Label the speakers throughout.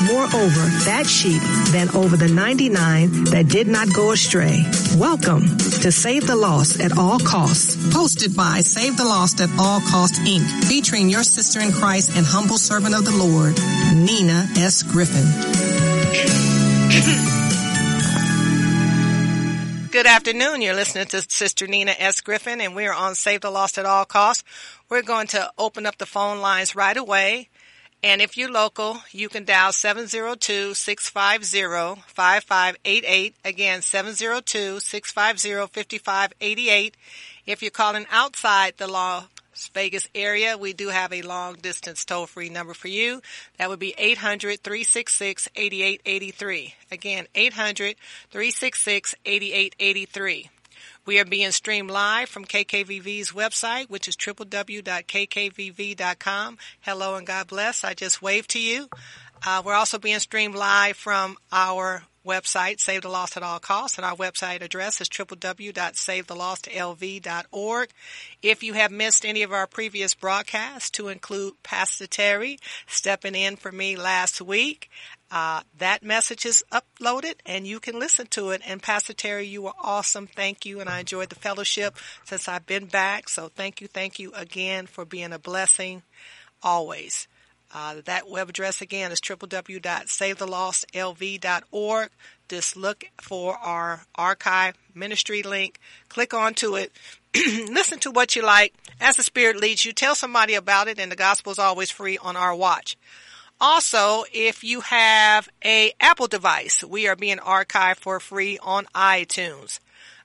Speaker 1: more over that sheep than over the 99 that did not go astray. Welcome to Save the Lost at All Costs. Posted by Save the Lost at All Costs Inc. Featuring your sister in Christ and humble servant of the Lord, Nina S. Griffin.
Speaker 2: Good afternoon. You're listening to Sister Nina S. Griffin, and we're on Save the Lost at All Costs. We're going to open up the phone lines right away. And if you're local, you can dial 702-650-5588. Again, 702-650-5588. If you're calling outside the Las Vegas area, we do have a long distance toll free number for you. That would be 800-366-8883. Again, 800-366-8883. We are being streamed live from KKVV's website, which is www.kkvv.com. Hello and God bless. I just waved to you. Uh, we're also being streamed live from our website, Save the Lost at All Costs, and our website address is www.savethelostlv.org. If you have missed any of our previous broadcasts, to include Pastor Terry stepping in for me last week, uh, that message is uploaded and you can listen to it. And Pastor Terry, you were awesome. Thank you. And I enjoyed the fellowship since I've been back. So thank you. Thank you again for being a blessing always. Uh, that web address again is www.savethelostlv.org. Just look for our archive ministry link. Click onto it. Listen to what you like. As the Spirit leads you, tell somebody about it, and the gospel is always free on our watch. Also, if you have a Apple device, we are being archived for free on iTunes.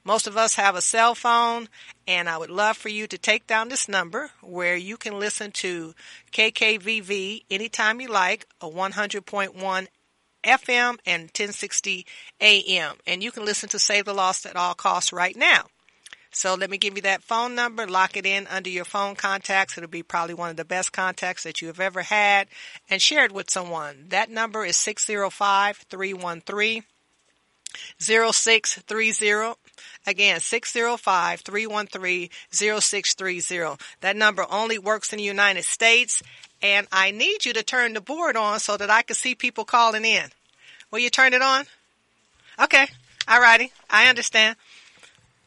Speaker 2: Most of us have a cell phone, and I would love for you to take down this number where you can listen to KKVV anytime you like, a 100.1 FM and 1060 AM. And you can listen to Save the Lost at all costs right now. So let me give you that phone number, lock it in under your phone contacts. It'll be probably one of the best contacts that you have ever had and share it with someone. That number is 605-313 0630. Again, 605-313-0630. That number only works in the United States and I need you to turn the board on so that I can see people calling in. Will you turn it on? Okay. Alrighty. I understand.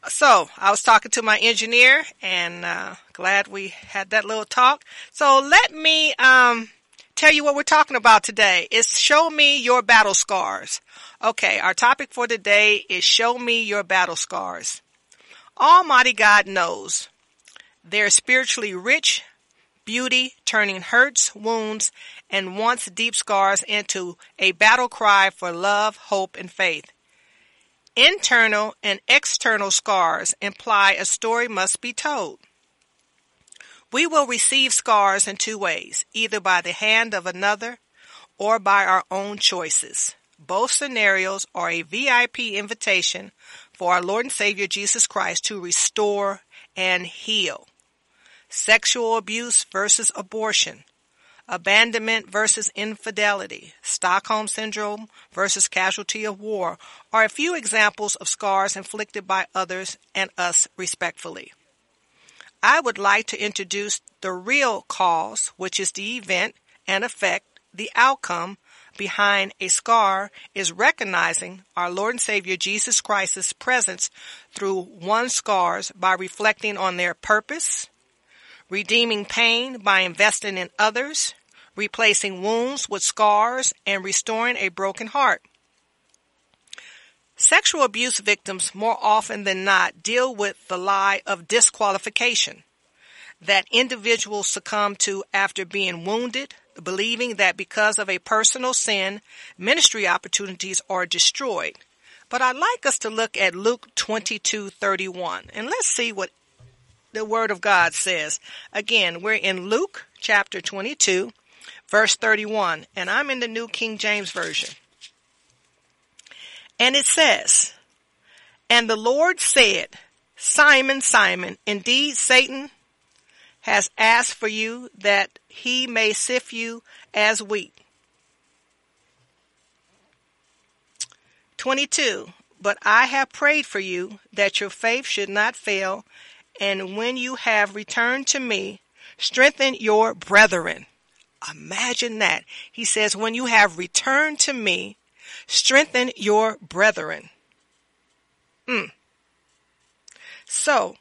Speaker 2: So I was talking to my engineer and uh, glad we had that little talk. So let me um, tell you what we're talking about today. It's show me your battle scars. Okay, our topic for today is show me your battle scars. Almighty God knows they're spiritually rich beauty, turning hurts, wounds, and once deep scars into a battle cry for love, hope, and faith. Internal and external scars imply a story must be told. We will receive scars in two ways, either by the hand of another or by our own choices. Both scenarios are a VIP invitation for our Lord and Savior Jesus Christ to restore and heal. Sexual abuse versus abortion. Abandonment versus infidelity. Stockholm syndrome versus casualty of war are a few examples of scars inflicted by others and us respectfully. I would like to introduce the real cause, which is the event and effect, the outcome behind a scar is recognizing our Lord and Savior Jesus Christ's presence through one's scars by reflecting on their purpose, redeeming pain by investing in others, replacing wounds with scars, and restoring a broken heart. Sexual abuse victims more often than not deal with the lie of disqualification that individuals succumb to after being wounded, believing that because of a personal sin, ministry opportunities are destroyed. But I'd like us to look at Luke 22:31 and let's see what the word of God says. Again, we're in Luke chapter 22 verse 31 and I'm in the New King James version. And it says, "And the Lord said, Simon, Simon, indeed Satan has asked for you that he may sift you as wheat. 22. But I have prayed for you that your faith should not fail, and when you have returned to me, strengthen your brethren. Imagine that. He says, when you have returned to me, strengthen your brethren. Mm. So,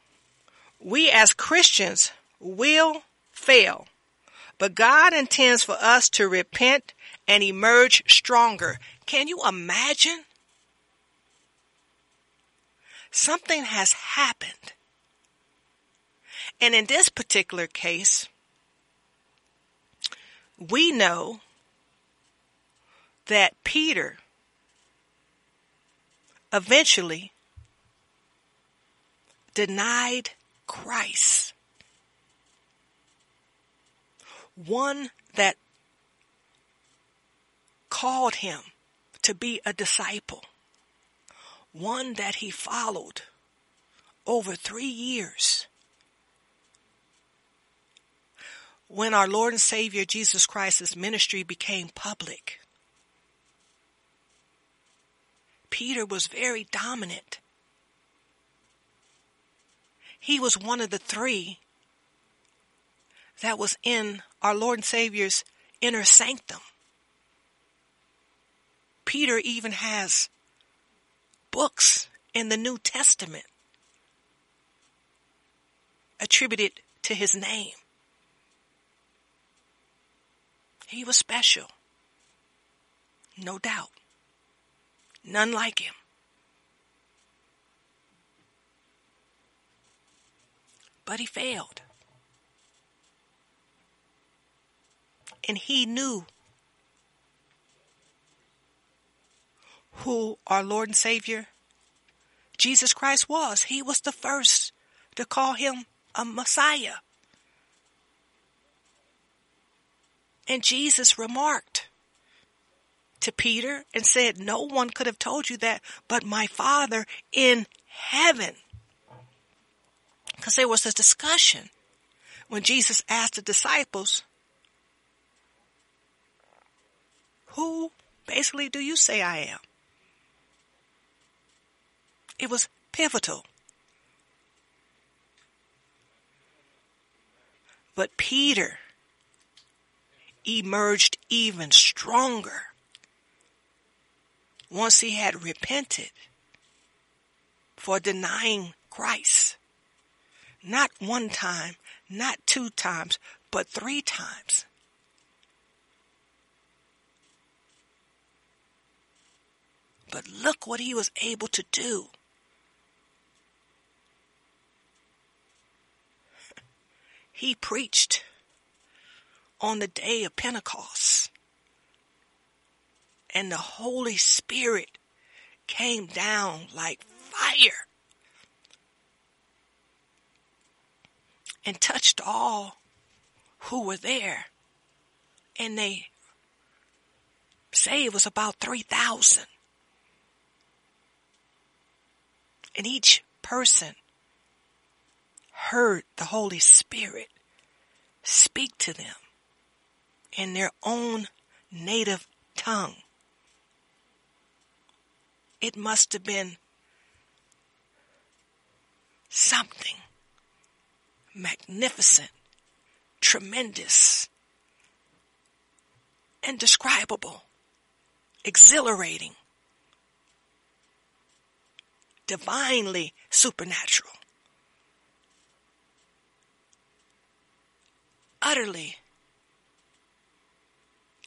Speaker 2: we as Christians will fail, but God intends for us to repent and emerge stronger. Can you imagine? Something has happened. And in this particular case, we know that Peter eventually denied Christ. One that called him to be a disciple. One that he followed over three years. When our Lord and Savior Jesus Christ's ministry became public, Peter was very dominant. He was one of the three that was in our Lord and Savior's inner sanctum. Peter even has books in the New Testament attributed to his name. He was special. No doubt. None like him. but he failed. And he knew who our Lord and Savior Jesus Christ was. He was the first to call him a Messiah. And Jesus remarked to Peter and said, No one could have told you that but my Father in heaven. Because there was a discussion when Jesus asked the disciples, Who basically do you say I am? It was pivotal. But Peter emerged even stronger once he had repented for denying Christ. Not one time, not two times, but three times. But look what he was able to do. He preached on the day of Pentecost. And the Holy Spirit came down like fire and touched all who were there. And they say it was about 3,000. And each person heard the Holy Spirit speak to them in their own native tongue. It must have been something magnificent, tremendous, indescribable, exhilarating, divinely supernatural, utterly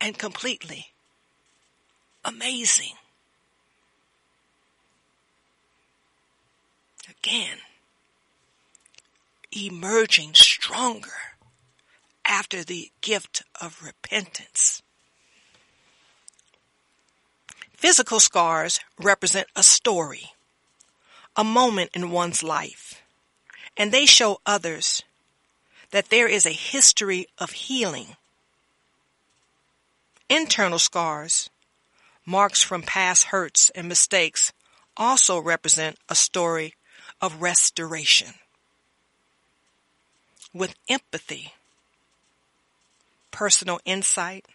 Speaker 2: and completely amazing. Again, emerging stronger after the gift of repentance. Physical scars represent a story, a moment in one's life, and they show others that there is a history of healing. Internal scars, marks from past hurts and mistakes, also represent a story of restoration. With empathy, personal insight,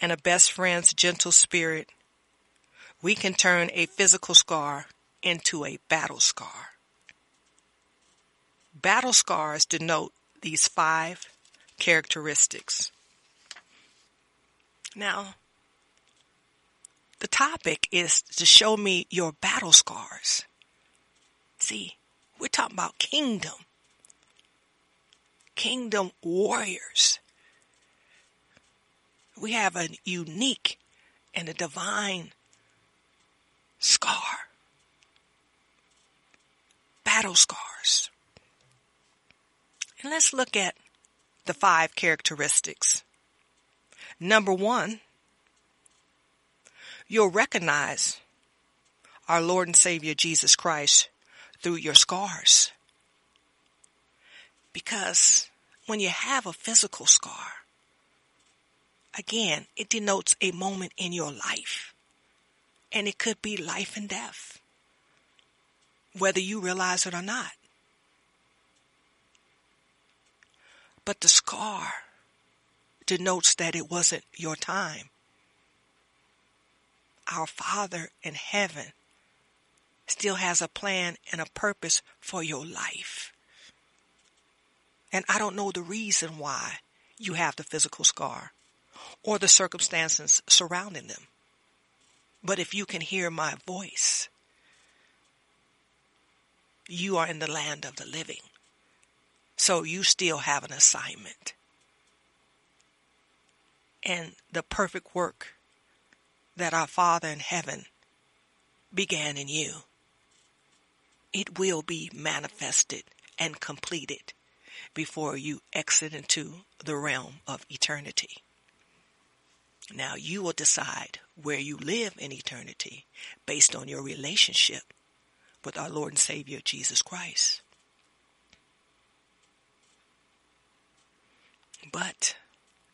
Speaker 2: and a best friend's gentle spirit, we can turn a physical scar into a battle scar. Battle scars denote these five characteristics. Now, the topic is to show me your battle scars. See, we're talking about kingdom. Kingdom warriors. We have a unique and a divine scar. Battle scars. And let's look at the five characteristics. Number one, you'll recognize our Lord and Savior Jesus Christ through your scars. Because when you have a physical scar, again, it denotes a moment in your life. And it could be life and death, whether you realize it or not. But the scar denotes that it wasn't your time. Our Father in heaven still has a plan and a purpose for your life. And I don't know the reason why you have the physical scar or the circumstances surrounding them. But if you can hear my voice, you are in the land of the living. So you still have an assignment. And the perfect work that our Father in heaven began in you, it will be manifested and completed before you exit into the realm of eternity. Now you will decide where you live in eternity based on your relationship with our Lord and Savior Jesus Christ. But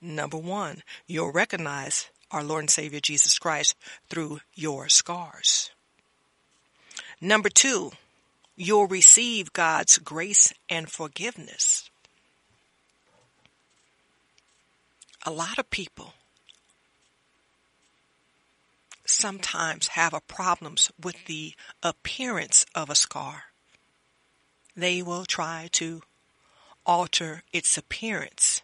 Speaker 2: number one, you'll recognize our Lord and Savior Jesus Christ through your scars. Number two, you'll receive God's grace and forgiveness. A lot of people sometimes have a problems with the appearance of a scar. They will try to alter its appearance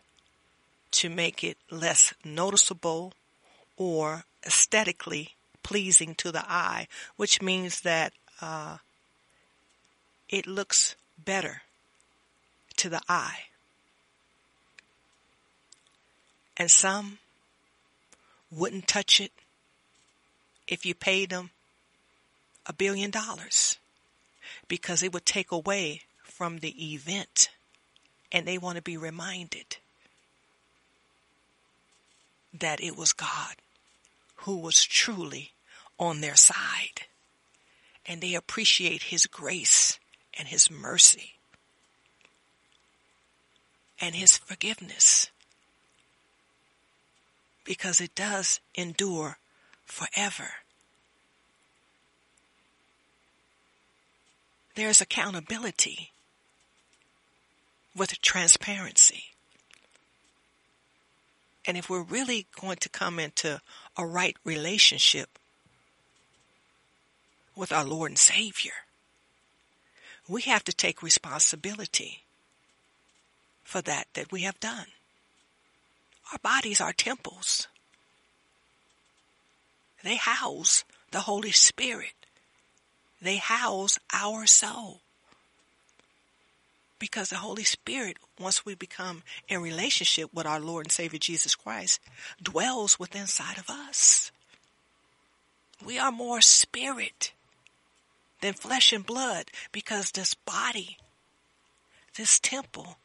Speaker 2: to make it less noticeable or aesthetically pleasing to the eye, which means that uh, it looks better to the eye. And some wouldn't touch it if you paid them a billion dollars because it would take away from the event and they want to be reminded that it was God who was truly on their side and they appreciate his grace and his mercy and his forgiveness because it does endure forever. There's accountability with transparency. And if we're really going to come into a right relationship with our Lord and Savior, we have to take responsibility for that that we have done. Our bodies are temples. They house the Holy Spirit. They house our soul. Because the Holy Spirit, once we become in relationship with our Lord and Savior Jesus Christ, dwells within inside of us. We are more spirit than flesh and blood because this body, this temple,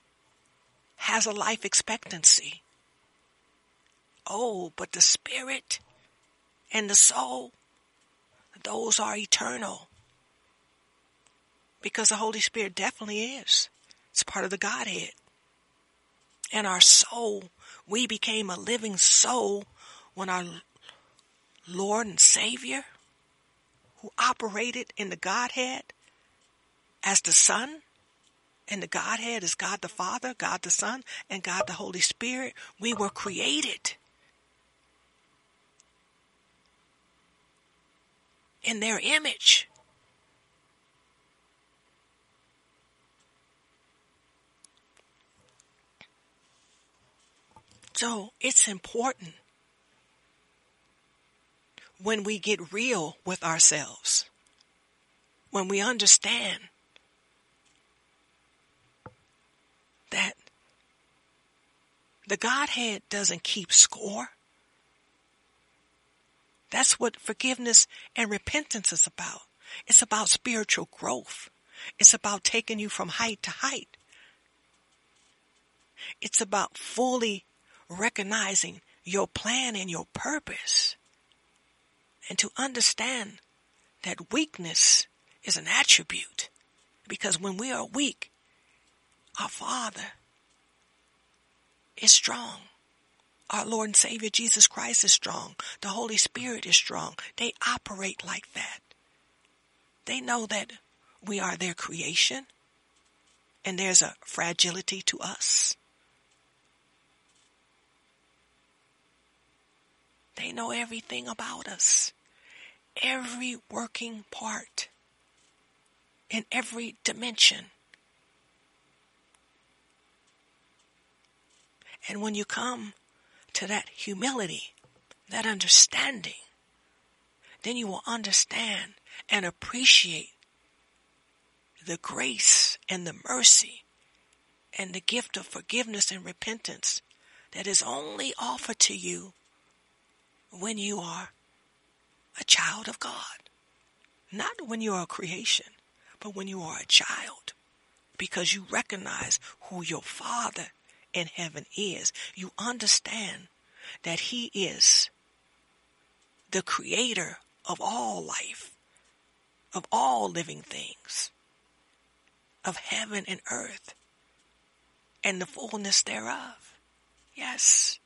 Speaker 2: has a life expectancy. Oh, but the spirit and the soul, those are eternal. Because the Holy Spirit definitely is. It's part of the Godhead. And our soul, we became a living soul when our Lord and Savior, who operated in the Godhead as the Son, and the Godhead is God the Father, God the Son, and God the Holy Spirit, we were created in their image. So it's important when we get real with ourselves, when we understand that the Godhead doesn't keep score. That's what forgiveness and repentance is about. It's about spiritual growth. It's about taking you from height to height. It's about fully recognizing your plan and your purpose. And to understand that weakness is an attribute. Because when we are weak, our Father is strong. Our Lord and Savior Jesus Christ is strong. The Holy Spirit is strong. They operate like that. They know that we are their creation and there's a fragility to us. They know everything about us. Every working part in every dimension. And when you come to that humility, that understanding, then you will understand and appreciate the grace and the mercy and the gift of forgiveness and repentance that is only offered to you when you are a child of God. Not when you are a creation, but when you are a child. Because you recognize who your father in heaven is. You understand that he is the creator of all life, of all living things, of heaven and earth, and the fullness thereof. Yes.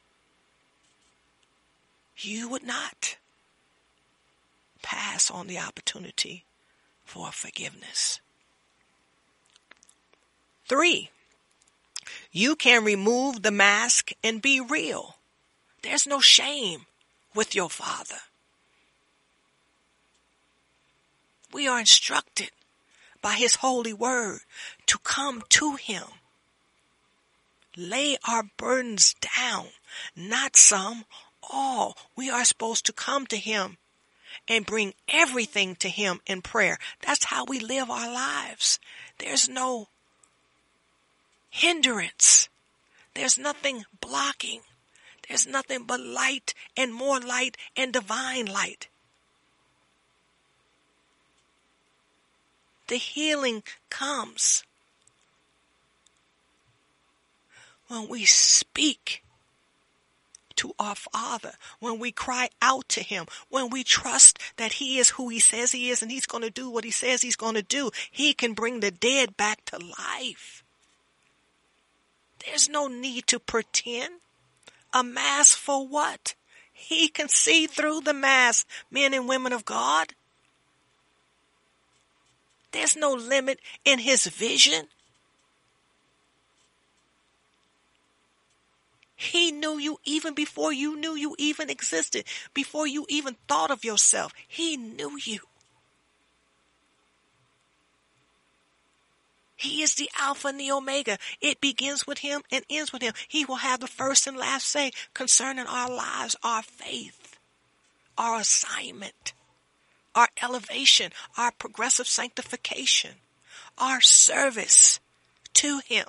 Speaker 2: You would not pass on the opportunity for forgiveness. Three, you can remove the mask and be real. There's no shame with your Father. We are instructed by His holy word to come to Him. Lay our burdens down, not some, all. We are supposed to come to Him and bring everything to Him in prayer. That's how we live our lives. There's no hindrance. There's nothing blocking. There's nothing but light and more light and divine light. The healing comes when we speak to our Father, when we cry out to Him, when we trust that He is who He says He is and He's going to do what He says He's going to do, He can bring the dead back to life. There's no need to pretend. A mask for what? He can see through the mask, men and women of God. There's no limit in his vision. He knew you even before you knew you even existed, before you even thought of yourself. He knew you. He is the Alpha and the Omega. It begins with Him and ends with Him. He will have the first and last say concerning our lives, our faith, our assignment, our elevation, our progressive sanctification, our service to Him.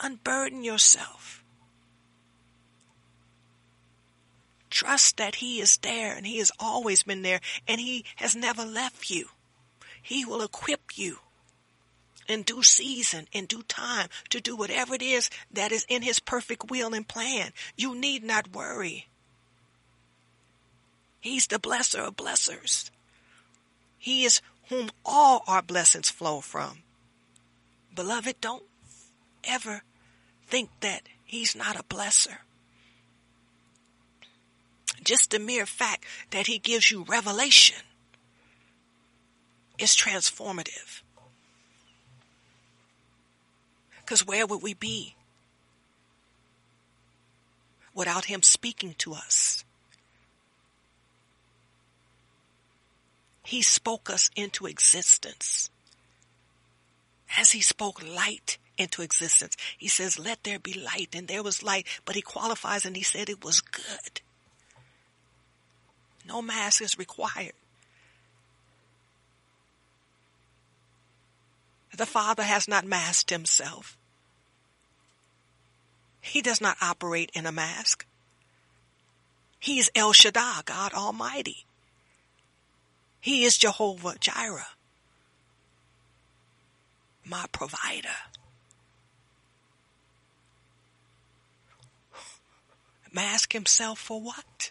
Speaker 2: Unburden yourself. Trust that He is there and He has always been there and He has never left you. He will equip you in due season, in due time, to do whatever it is that is in his perfect will and plan. You need not worry. He's the blesser of blessers. He is whom all our blessings flow from. Beloved, don't ever think that he's not a blesser. Just the mere fact that he gives you revelation is transformative. Because where would we be without him speaking to us? He spoke us into existence. As he spoke light into existence, he says, let there be light. And there was light, but he qualifies and he said it was good. No mask is required. The Father has not masked himself. He does not operate in a mask. He is El Shaddai, God Almighty. He is Jehovah Jireh, my provider. Mask himself for what?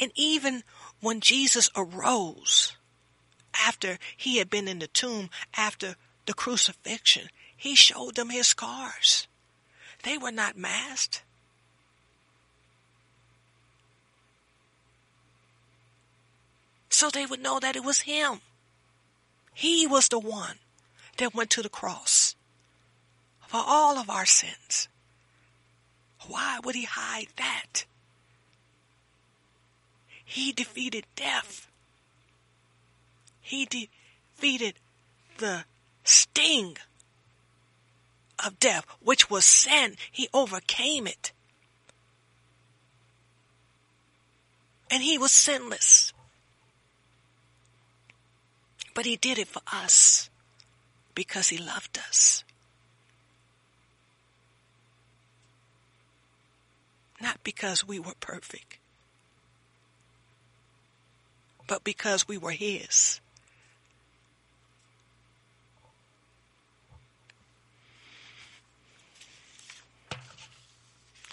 Speaker 2: And even when Jesus arose after he had been in the tomb after the crucifixion, he showed them his scars. They were not masked. So they would know that it was him. He was the one that went to the cross for all of our sins. Why would he hide that? He defeated death. He defeated the sting of death, which was sin. He overcame it. And he was sinless. But he did it for us because he loved us. Not because we were perfect but because we were His.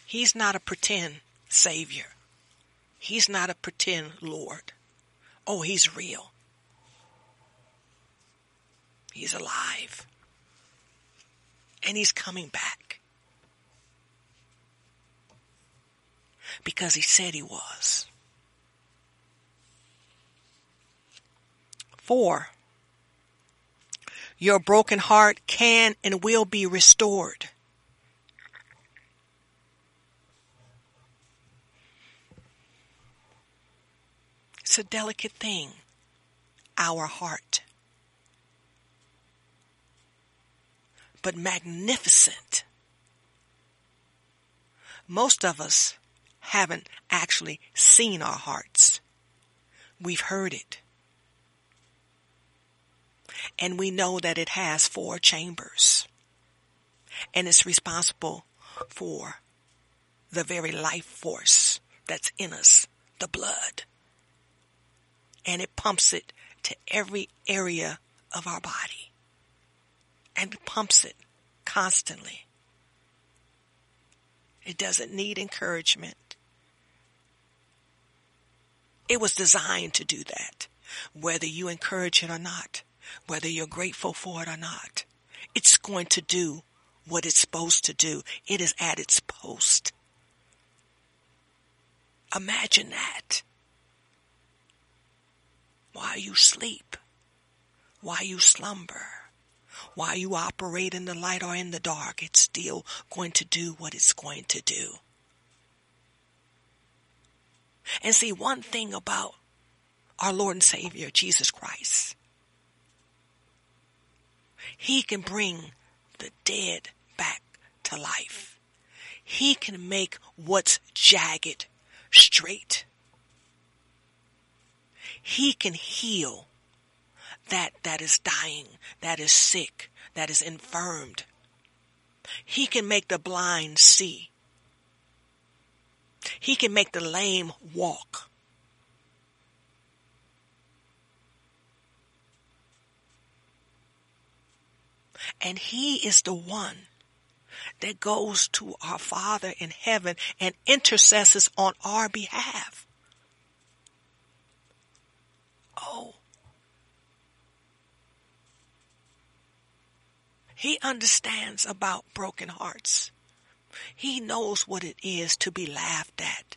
Speaker 2: He's not a pretend Savior. He's not a pretend Lord. Oh, He's real. He's alive. And He's coming back. Because He said He was. Four, your broken heart can and will be restored. It's a delicate thing, our heart. But magnificent. Most of us haven't actually seen our hearts. We've heard it and we know that it has four chambers and it's responsible for the very life force that's in us, the blood. And it pumps it to every area of our body. And it pumps it constantly. It doesn't need encouragement. It was designed to do that, whether you encourage it or not whether you're grateful for it or not. It's going to do what it's supposed to do. It is at its post. Imagine that. While you sleep, while you slumber, while you operate in the light or in the dark, it's still going to do what it's going to do. And see, one thing about our Lord and Savior, Jesus Christ, he can bring the dead back to life. He can make what's jagged straight. He can heal that that is dying, that is sick, that is infirmed. He can make the blind see. He can make the lame walk. And he is the one that goes to our Father in heaven and intercesses on our behalf. Oh. He understands about broken hearts. He knows what it is to be laughed at,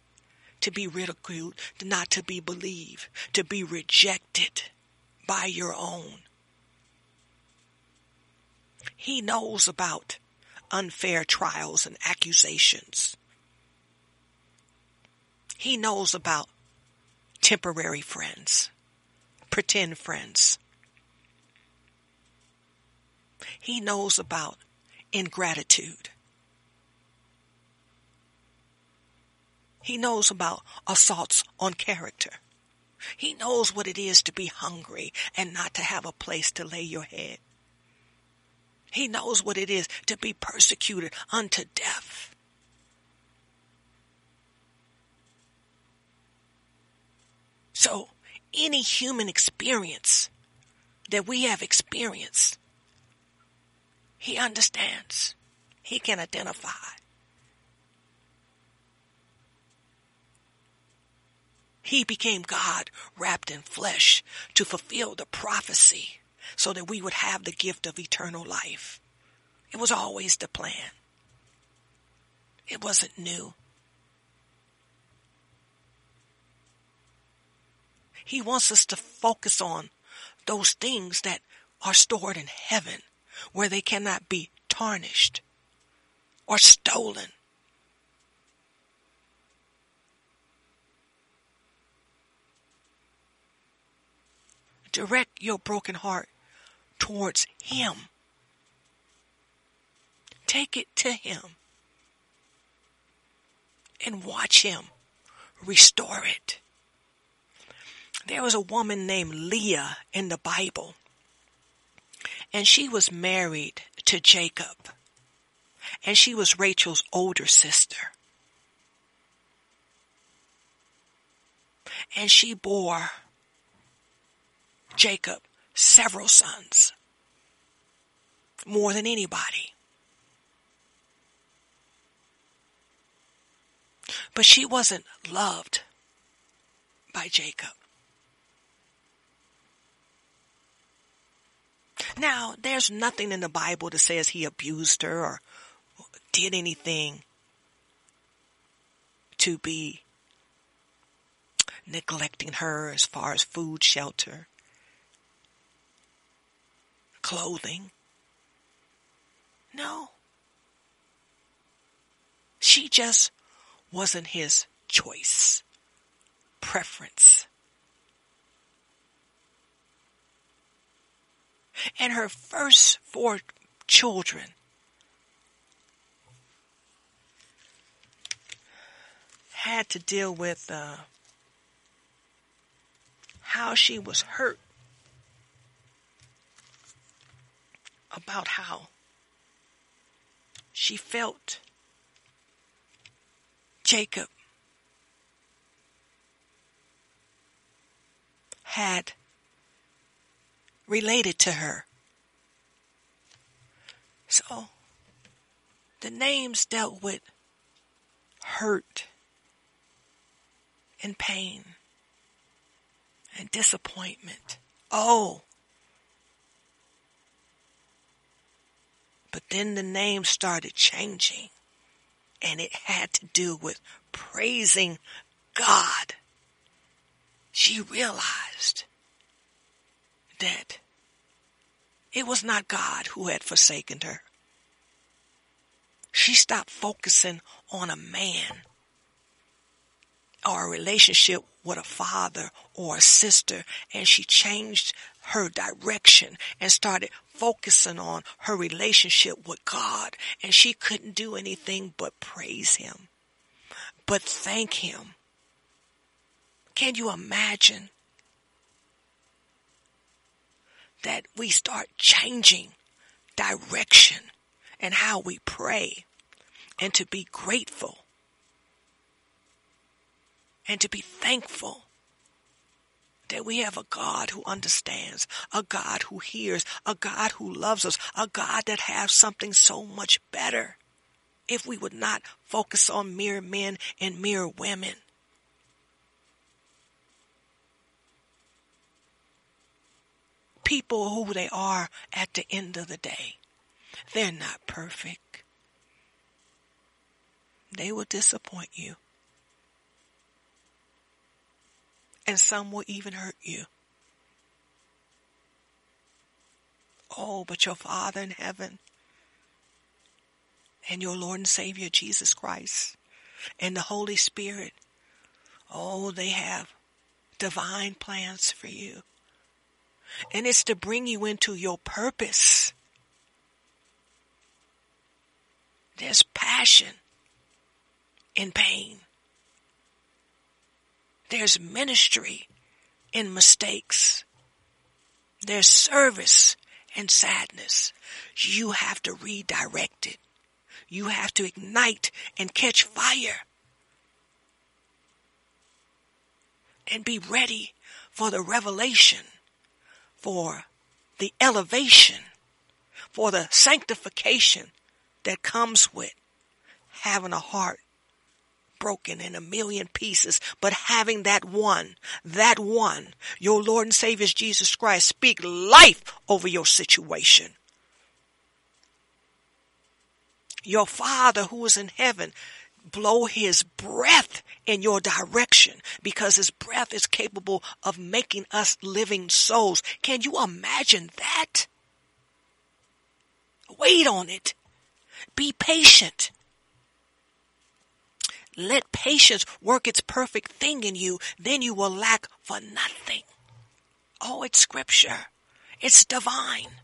Speaker 2: to be ridiculed, not to be believed, to be rejected by your own. He knows about unfair trials and accusations. He knows about temporary friends, pretend friends. He knows about ingratitude. He knows about assaults on character. He knows what it is to be hungry and not to have a place to lay your head. He knows what it is to be persecuted unto death. So, any human experience that we have experienced, he understands. He can identify. He became God wrapped in flesh to fulfill the prophecy so that we would have the gift of eternal life. It was always the plan. It wasn't new. He wants us to focus on those things that are stored in heaven where they cannot be tarnished or stolen. Direct your broken heart towards Him. Take it to Him and watch Him restore it. There was a woman named Leah in the Bible, and she was married to Jacob, and she was Rachel's older sister. And she bore Jacob several sons. More than anybody. But she wasn't loved by Jacob. Now, there's nothing in the Bible that says he abused her or did anything to be neglecting her as far as food, shelter clothing. No. She just wasn't his choice, preference. And her first four children had to deal with uh, how she was hurt about how she felt Jacob had related to her. So the names dealt with hurt and pain and disappointment. Oh, But then the name started changing and it had to do with praising God. She realized that it was not God who had forsaken her. She stopped focusing on a man or a relationship with a father or a sister and she changed her direction and started focusing on her relationship with God and she couldn't do anything but praise him, but thank him. Can you imagine that we start changing direction and how we pray and to be grateful and to be thankful that we have a God who understands, a God who hears, a God who loves us, a God that has something so much better. If we would not focus on mere men and mere women. People who they are at the end of the day. They're not perfect. They will disappoint you. And some will even hurt you. Oh, but your Father in heaven and your Lord and Savior Jesus Christ and the Holy Spirit, oh, they have divine plans for you. And it's to bring you into your purpose. There's passion in pain. There's ministry in mistakes. There's service in sadness. You have to redirect it. You have to ignite and catch fire. And be ready for the revelation, for the elevation, for the sanctification that comes with having a heart broken in a million pieces, but having that one, that one, your Lord and Savior Jesus Christ, speak life over your situation. Your Father who is in heaven, blow his breath in your direction because his breath is capable of making us living souls. Can you imagine that? Wait on it. Be patient. Let patience work its perfect thing in you. Then you will lack for nothing. Oh, it's scripture. It's divine.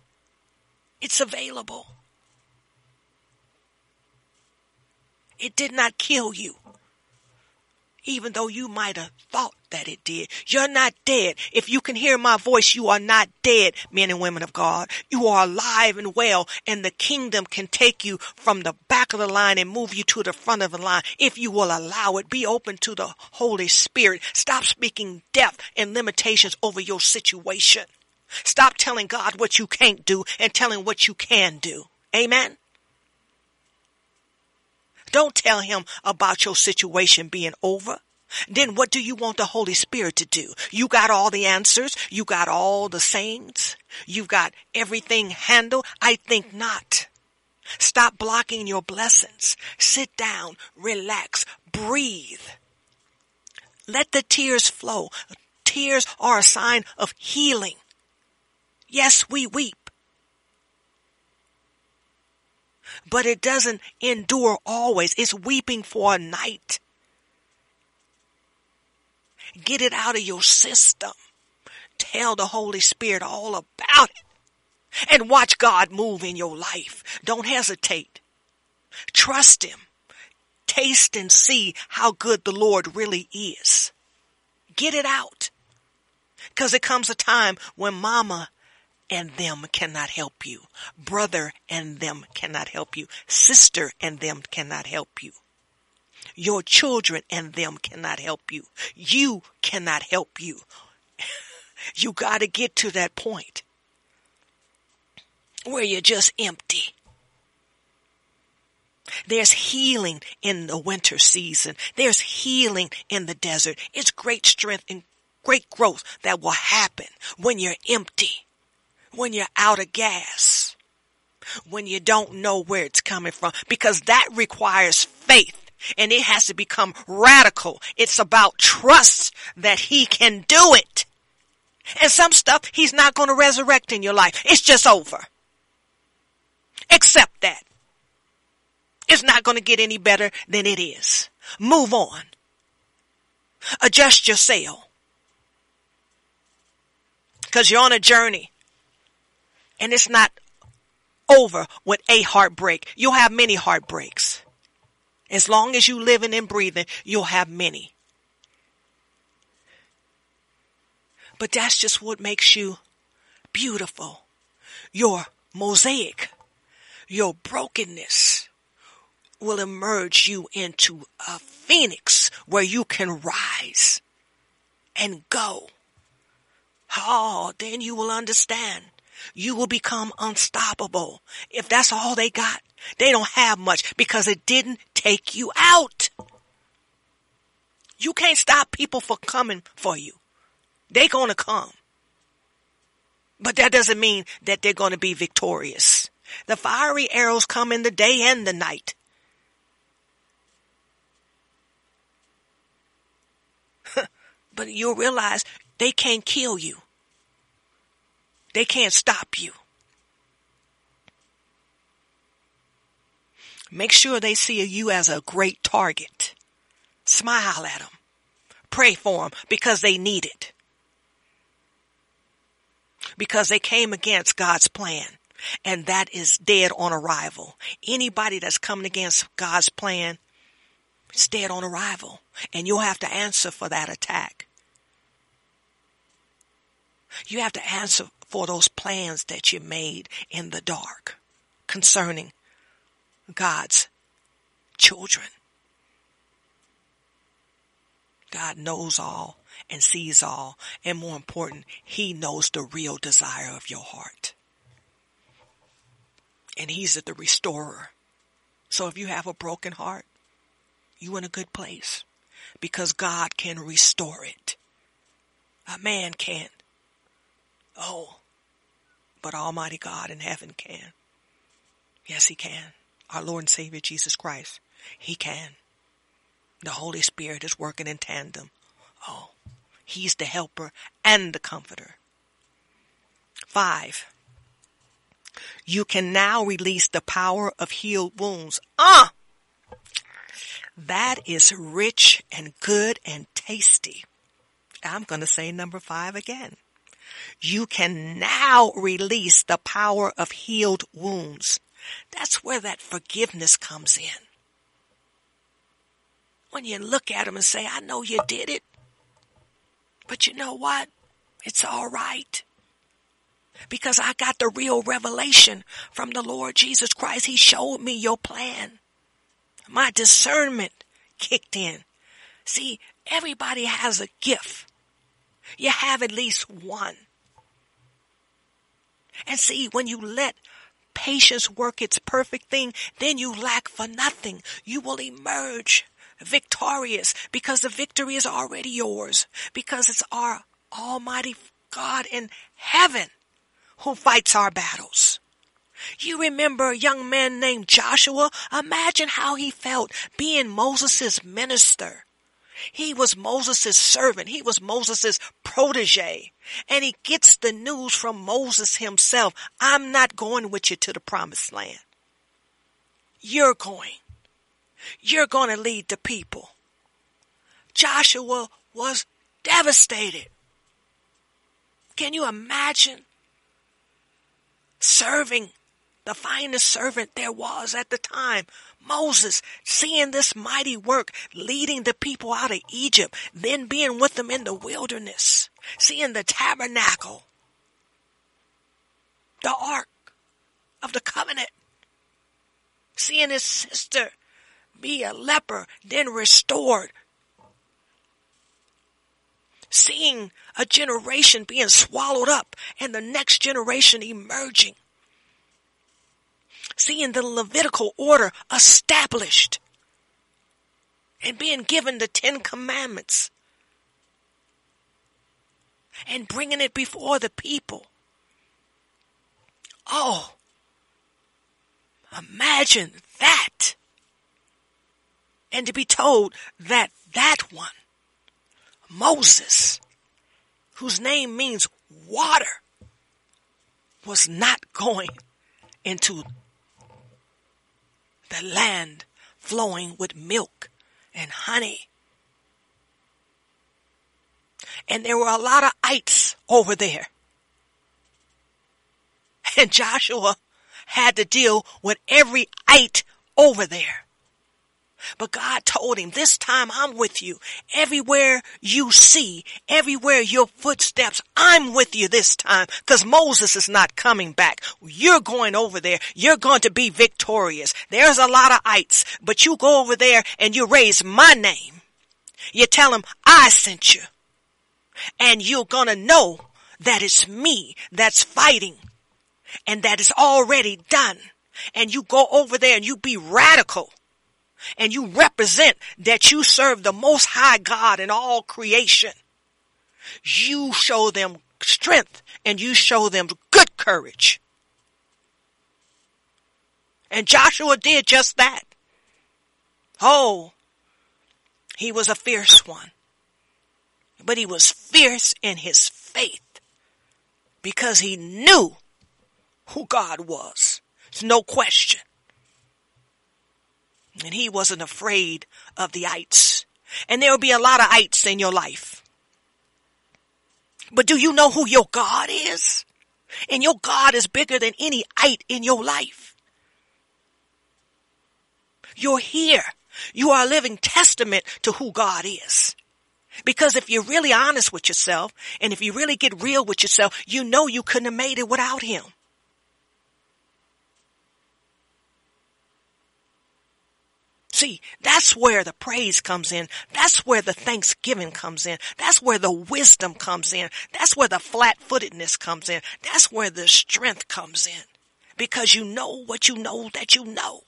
Speaker 2: It's available. It did not kill you even though you might have thought that it did. You're not dead. If you can hear my voice, you are not dead, men and women of God. You are alive and well, and the kingdom can take you from the back of the line and move you to the front of the line if you will allow it. Be open to the Holy Spirit. Stop speaking death and limitations over your situation. Stop telling God what you can't do and telling what you can do. Amen. Don't tell him about your situation being over. Then what do you want the Holy Spirit to do? You got all the answers. You got all the sayings. You've got everything handled. I think not. Stop blocking your blessings. Sit down, relax, breathe. Let the tears flow. Tears are a sign of healing. Yes, we weep. But it doesn't endure always. It's weeping for a night. Get it out of your system. Tell the Holy Spirit all about it and watch God move in your life. Don't hesitate. Trust Him. Taste and see how good the Lord really is. Get it out. Cause it comes a time when mama and them cannot help you. Brother and them cannot help you. Sister and them cannot help you. Your children and them cannot help you. You cannot help you. you gotta get to that point where you're just empty. There's healing in the winter season. There's healing in the desert. It's great strength and great growth that will happen when you're empty when you're out of gas, when you don't know where it's coming from, because that requires faith and it has to become radical. It's about trust that he can do it. And some stuff he's not going to resurrect in your life. It's just over. Accept that. It's not going to get any better than it is. Move on. Adjust your sail. Cause you're on a journey and it's not over with a heartbreak. You'll have many heartbreaks. As long as you living and breathing, you'll have many. But that's just what makes you beautiful. Your mosaic, your brokenness will emerge you into a phoenix where you can rise and go Oh, then you will understand. You will become unstoppable. If that's all they got, they don't have much because it didn't take you out. You can't stop people from coming for you. They're going to come. But that doesn't mean that they're going to be victorious. The fiery arrows come in the day and the night. but you'll realize they can't kill you. They can't stop you. Make sure they see you as a great target. Smile at them. Pray for them because they need it. Because they came against God's plan and that is dead on arrival. Anybody that's coming against God's plan, it's dead on arrival and you'll have to answer for that attack. You have to answer for those plans that you made in the dark concerning God's children. God knows all and sees all. And more important, He knows the real desire of your heart. And He's the restorer. So if you have a broken heart, you in a good place because God can restore it. A man can't. Oh, but Almighty God in heaven can. Yes, He can. Our Lord and Savior Jesus Christ. He can. The Holy Spirit is working in tandem. Oh, He's the helper and the comforter. Five. You can now release the power of healed wounds. Ah! That is rich and good and tasty. I'm going to say number five again. You can now release the power of healed wounds. That's where that forgiveness comes in. When you look at them and say, I know you did it, but you know what? It's all right. Because I got the real revelation from the Lord Jesus Christ. He showed me your plan. My discernment kicked in. See, everybody has a gift. You have at least one. And see, when you let patience work its perfect thing, then you lack for nothing. You will emerge victorious because the victory is already yours because it's our almighty God in heaven who fights our battles. You remember a young man named Joshua? Imagine how he felt being Moses' minister. He was Moses' servant. He was Moses' protege. And he gets the news from Moses himself. I'm not going with you to the promised land. You're going. You're going to lead the people. Joshua was devastated. Can you imagine serving the finest servant there was at the time, Moses, seeing this mighty work, leading the people out of Egypt, then being with them in the wilderness, seeing the tabernacle, the ark of the covenant, seeing his sister be a leper, then restored, seeing a generation being swallowed up and the next generation emerging seeing the Levitical order established and being given the Ten Commandments and bringing it before the people. Oh, imagine that. And to be told that that one, Moses, whose name means water, was not going into the land flowing with milk and honey. And there were a lot of ites over there. And Joshua had to deal with every ite over there. But God told him, this time I'm with you. Everywhere you see, everywhere your footsteps, I'm with you this time because Moses is not coming back. You're going over there. You're going to be victorious. There's a lot of ites, but you go over there and you raise my name. You tell them I sent you and you're going to know that it's me that's fighting and that is already done. And you go over there and you be radical and you represent that you serve the most high God in all creation. You show them strength and you show them good courage. And Joshua did just that. Oh, he was a fierce one. But he was fierce in his faith because he knew who God was. There's no question. And he wasn't afraid of the ites. And there will be a lot of ites in your life. But do you know who your God is? And your God is bigger than any ite in your life. You're here. You are a living testament to who God is. Because if you're really honest with yourself and if you really get real with yourself, you know you couldn't have made it without him. See, that's where the praise comes in. That's where the thanksgiving comes in. That's where the wisdom comes in. That's where the flat footedness comes in. That's where the strength comes in. Because you know what you know that you know.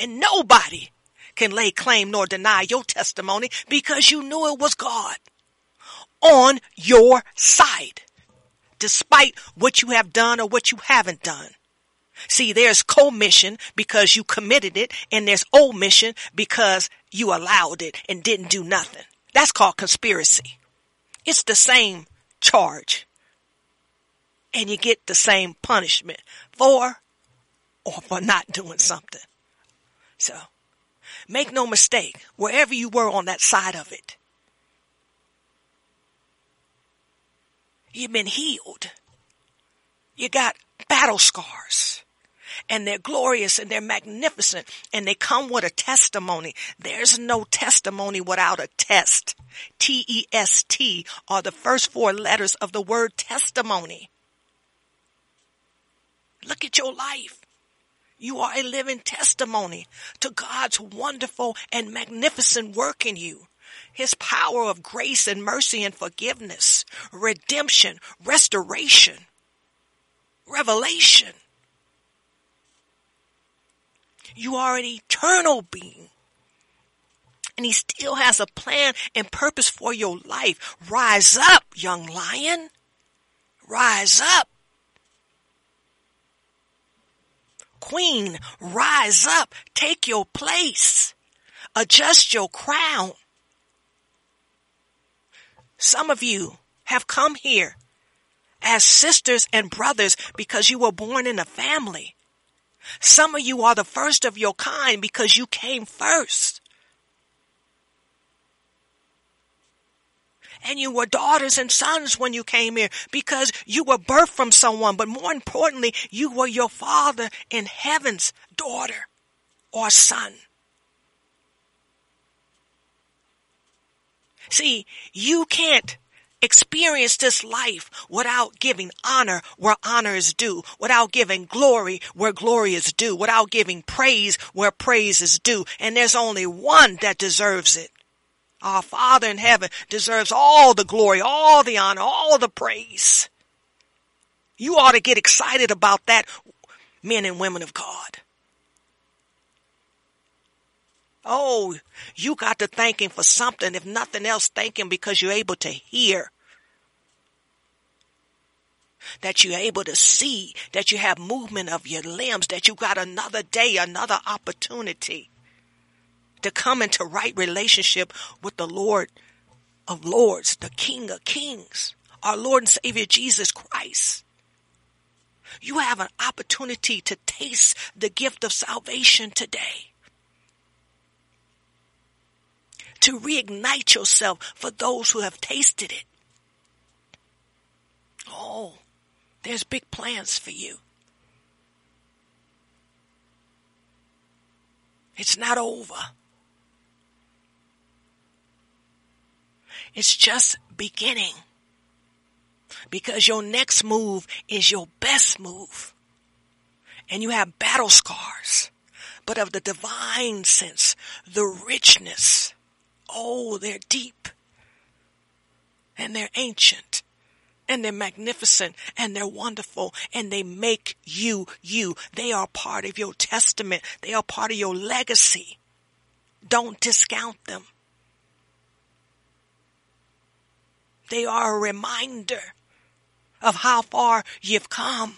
Speaker 2: And nobody can lay claim nor deny your testimony because you knew it was God on your side, despite what you have done or what you haven't done. See, there's commission because you committed it and there's omission because you allowed it and didn't do nothing. That's called conspiracy. It's the same charge and you get the same punishment for or for not doing something. So make no mistake, wherever you were on that side of it, you've been healed. You got battle scars and they're glorious and they're magnificent and they come with a testimony. There's no testimony without a test. T-E-S-T are the first four letters of the word testimony. Look at your life. You are a living testimony to God's wonderful and magnificent work in you. His power of grace and mercy and forgiveness, redemption, restoration, revelation. You are an eternal being. And he still has a plan and purpose for your life. Rise up, young lion. Rise up. Queen, rise up. Take your place. Adjust your crown. Some of you have come here as sisters and brothers because you were born in a family. Some of you are the first of your kind because you came first. And you were daughters and sons when you came here because you were birthed from someone. But more importantly, you were your father in heaven's daughter or son. See, you can't experience this life without giving honor where honor is due, without giving glory where glory is due, without giving praise where praise is due. And there's only one that deserves it. Our Father in heaven deserves all the glory, all the honor, all the praise. You ought to get excited about that, men and women of God. Oh, you got to thank him for something. If nothing else, thank him because you're able to hear. That you're able to see, that you have movement of your limbs, that you got another day, another opportunity to come into right relationship with the Lord of Lords, the King of Kings, our Lord and Savior Jesus Christ. You have an opportunity to taste the gift of salvation today. To reignite yourself for those who have tasted it. Oh, there's big plans for you. It's not over. It's just beginning. Because your next move is your best move. And you have battle scars, but of the divine sense, the richness, Oh, they're deep and they're ancient and they're magnificent and they're wonderful and they make you you. They are part of your testament. They are part of your legacy. Don't discount them. They are a reminder of how far you've come.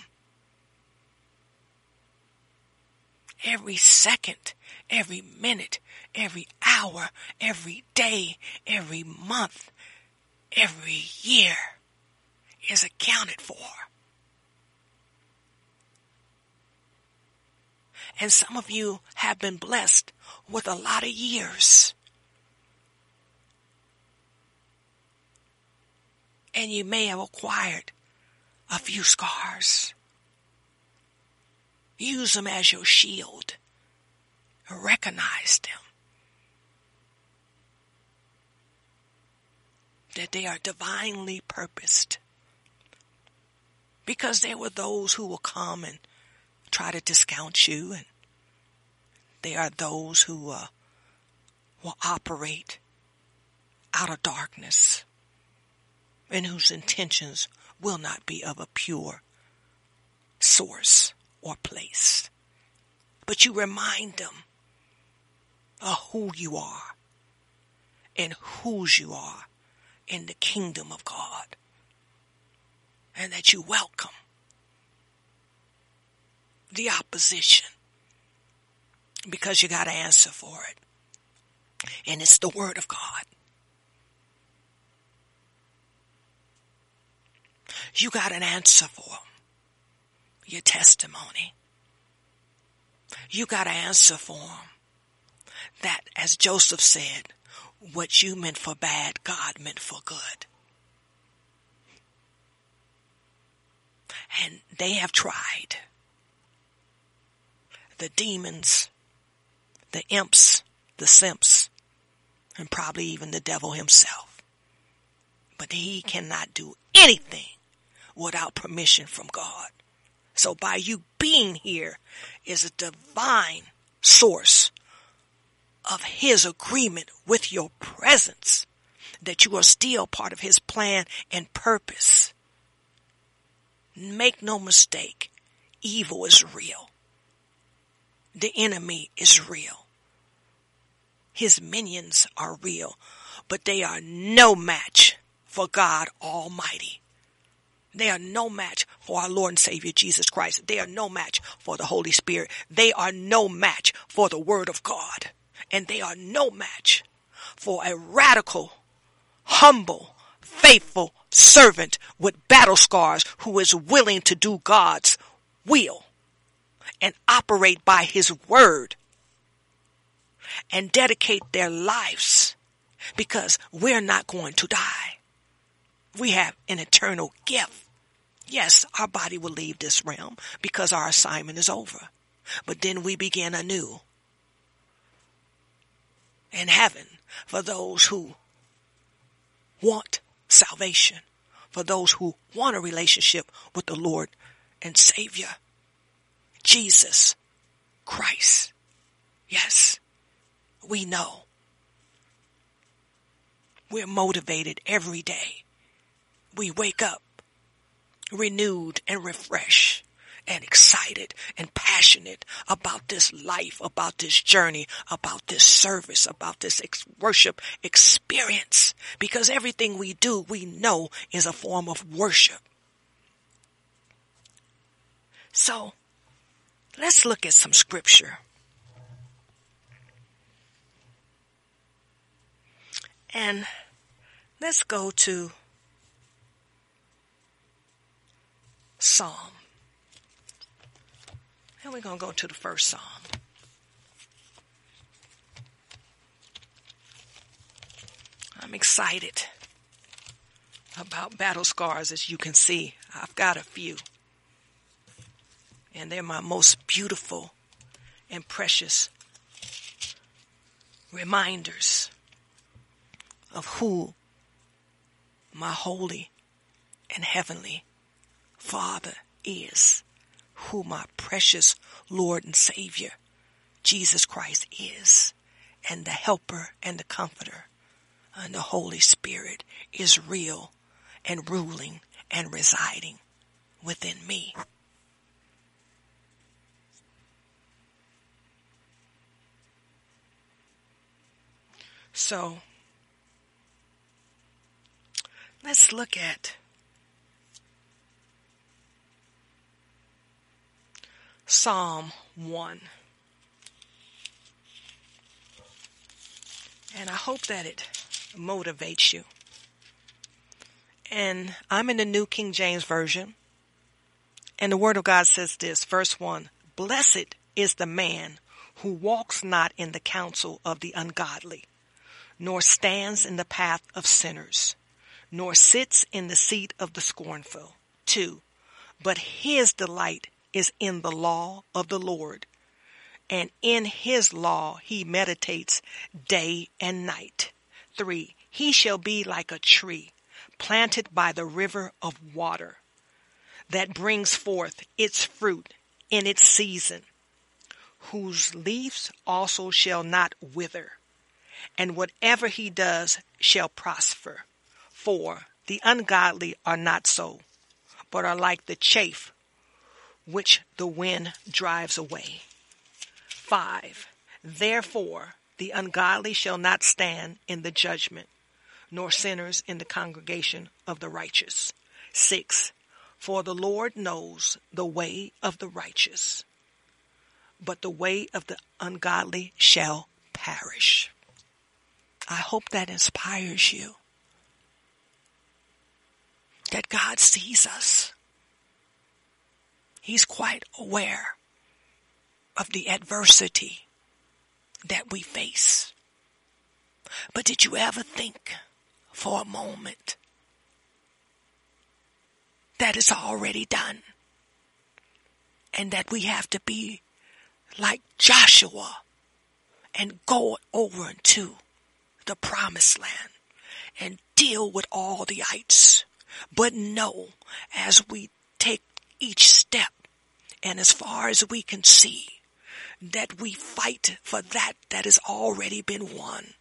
Speaker 2: Every second, every minute, every hour, every day, every month, every year is accounted for. And some of you have been blessed with a lot of years. And you may have acquired a few scars. Use them as your shield. Recognize them. That they are divinely purposed. Because there were those who will come and try to discount you and there are those who uh, will operate out of darkness and whose intentions will not be of a pure source or place. But you remind them of who you are and whose you are in the kingdom of God. And that you welcome the opposition because you got to answer for it. And it's the word of God. You got an answer for your testimony. You got to answer for them. That, as Joseph said, what you meant for bad, God meant for good. And they have tried. The demons, the imps, the simps, and probably even the devil himself. But he cannot do anything without permission from God. So by you being here is a divine source of his agreement with your presence that you are still part of his plan and purpose. Make no mistake, evil is real. The enemy is real. His minions are real, but they are no match for God Almighty. They are no match for our Lord and Savior Jesus Christ. They are no match for the Holy Spirit. They are no match for the Word of God. And they are no match for a radical, humble, faithful servant with battle scars who is willing to do God's will and operate by His Word and dedicate their lives because we're not going to die. We have an eternal gift. Yes, our body will leave this realm because our assignment is over. But then we begin anew in heaven for those who want salvation, for those who want a relationship with the Lord and Savior, Jesus Christ. Yes, we know. We're motivated every day we wake up renewed and refreshed and excited and passionate about this life, about this journey, about this service, about this ex- worship experience. Because everything we do, we know is a form of worship. So, let's look at some scripture. And let's go to psalm. And we're going to go to the first psalm. I'm excited about battle scars, as you can see. I've got a few. And they're my most beautiful and precious reminders of who my holy and heavenly Father is, who my precious Lord and Savior, Jesus Christ is, and the helper and the comforter and the Holy Spirit is real and ruling and residing within me. So, let's look at Psalm 1. And I hope that it motivates you. And I'm in the New King James Version. And the Word of God says this, verse 1 Blessed is the man who walks not in the counsel of the ungodly, nor stands in the path of sinners, nor sits in the seat of the scornful. 2. But his delight is in the law of the Lord, and in his law he meditates day and night. 3. He shall be like a tree planted by the river of water that brings forth its fruit in its season, whose leaves also shall not wither, and whatever he does shall prosper. For the ungodly are not so, but are like the chaff which the wind drives away. 5. Therefore, the ungodly shall not stand in the judgment, nor sinners in the congregation of the righteous. 6. For the Lord knows the way of the righteous, but the way of the ungodly shall perish. I hope that inspires you. That God sees us. He's quite aware of the adversity that we face. But did you ever think for a moment that it's already done and that we have to be like Joshua and go over into the promised land and deal with all the ites. But know as we take each step and as far as we can see that we fight for that that has already been won,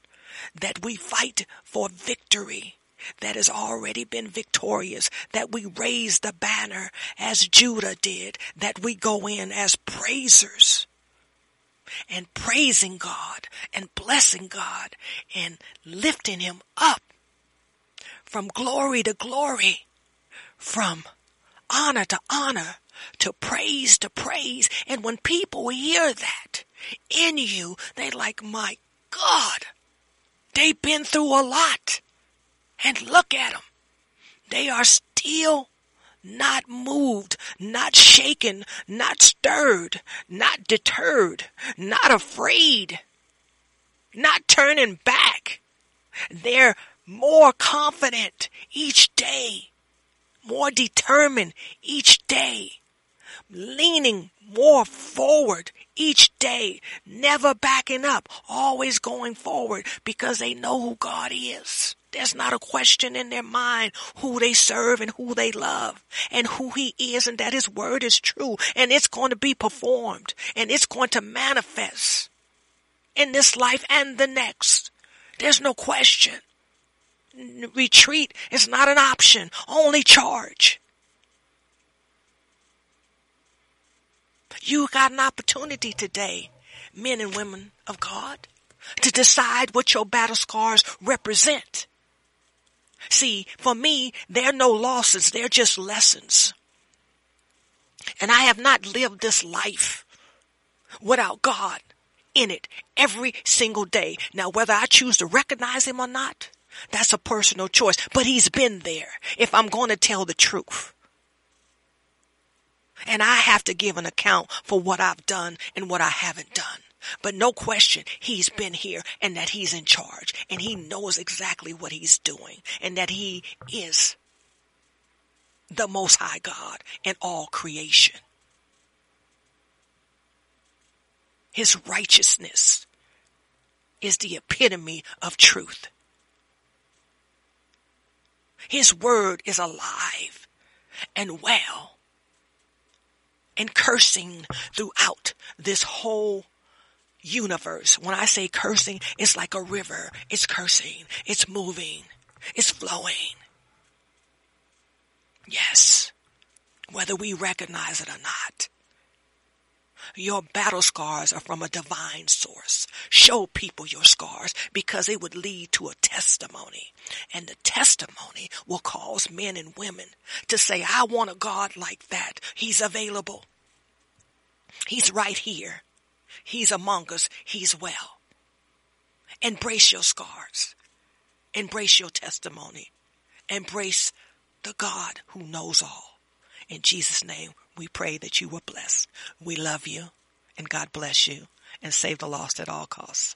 Speaker 2: that we fight for victory that has already been victorious, that we raise the banner as Judah did, that we go in as praisers and praising God and blessing God and lifting him up from glory to glory, from honor to honor, to praise to praise. And when people hear that in you, they like, my God, they've been through a lot. And look at them. They are still not moved, not shaken, not stirred, not deterred, not afraid, not turning back. They're more confident each day, more determined each day, leaning more forward each day, never backing up, always going forward because they know who God is. There's not a question in their mind who they serve and who they love and who he is and that his word is true and it's going to be performed and it's going to manifest in this life and the next. There's no question. Retreat is not an option, only charge. You got an opportunity today, men and women of God, to decide what your battle scars represent. See, for me, they're no losses, they're just lessons. And I have not lived this life without God in it every single day. Now, whether I choose to recognize him or not, that's a personal choice, but he's been there if I'm going to tell the truth. And I have to give an account for what I've done and what I haven't done. But no question, he's been here and that he's in charge and he knows exactly what he's doing and that he is the most high God in all creation. His righteousness is the epitome of truth. His word is alive and well and cursing throughout this whole universe. When I say cursing, it's like a river. It's cursing. It's moving. It's flowing.
Speaker 3: Yes, whether we recognize it or not. Your battle scars are from a divine source. Show people your scars because it would lead to a testimony. And the testimony will cause men and women to say, I want a God like that. He's available. He's right here. He's among us. He's well. Embrace your scars. Embrace your testimony. Embrace the God who knows all. In Jesus' name, we pray that you were blessed. We love you and God bless you and save the lost at all costs.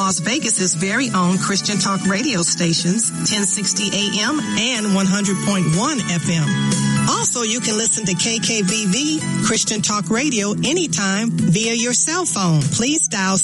Speaker 2: Las Vegas's very own Christian Talk radio stations, 1060 AM and 100.1 FM. Also, you can listen to KKVV Christian Talk Radio anytime via your cell phone. Please dial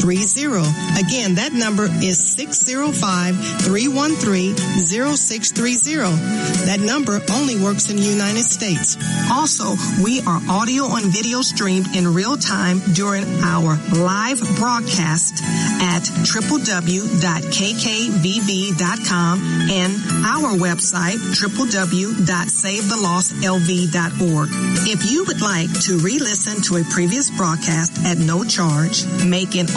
Speaker 2: 605-313-0630. Again, that number is 605-313-0630. That number only works in the United States. Also, we are audio and video streamed in real time during our live broadcast at www.kkvv.com and our website, www.savethelostlv.org. If you would like to re-listen to a previous broadcast at no charge, make an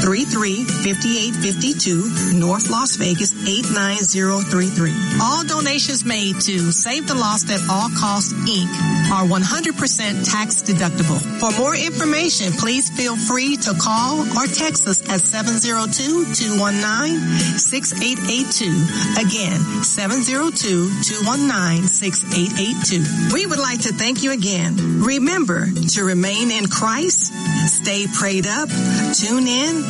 Speaker 2: 335852 North Las Vegas 89033. All donations made to Save the Lost at All Cost Inc. are 100% tax deductible. For more information, please feel free to call or text us at 702-219-6882. Again, 702-219-6882. We would like to thank you again. Remember to remain in Christ, stay prayed up, tune in,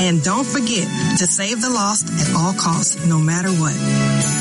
Speaker 2: and don't forget to save the lost at all costs, no matter what.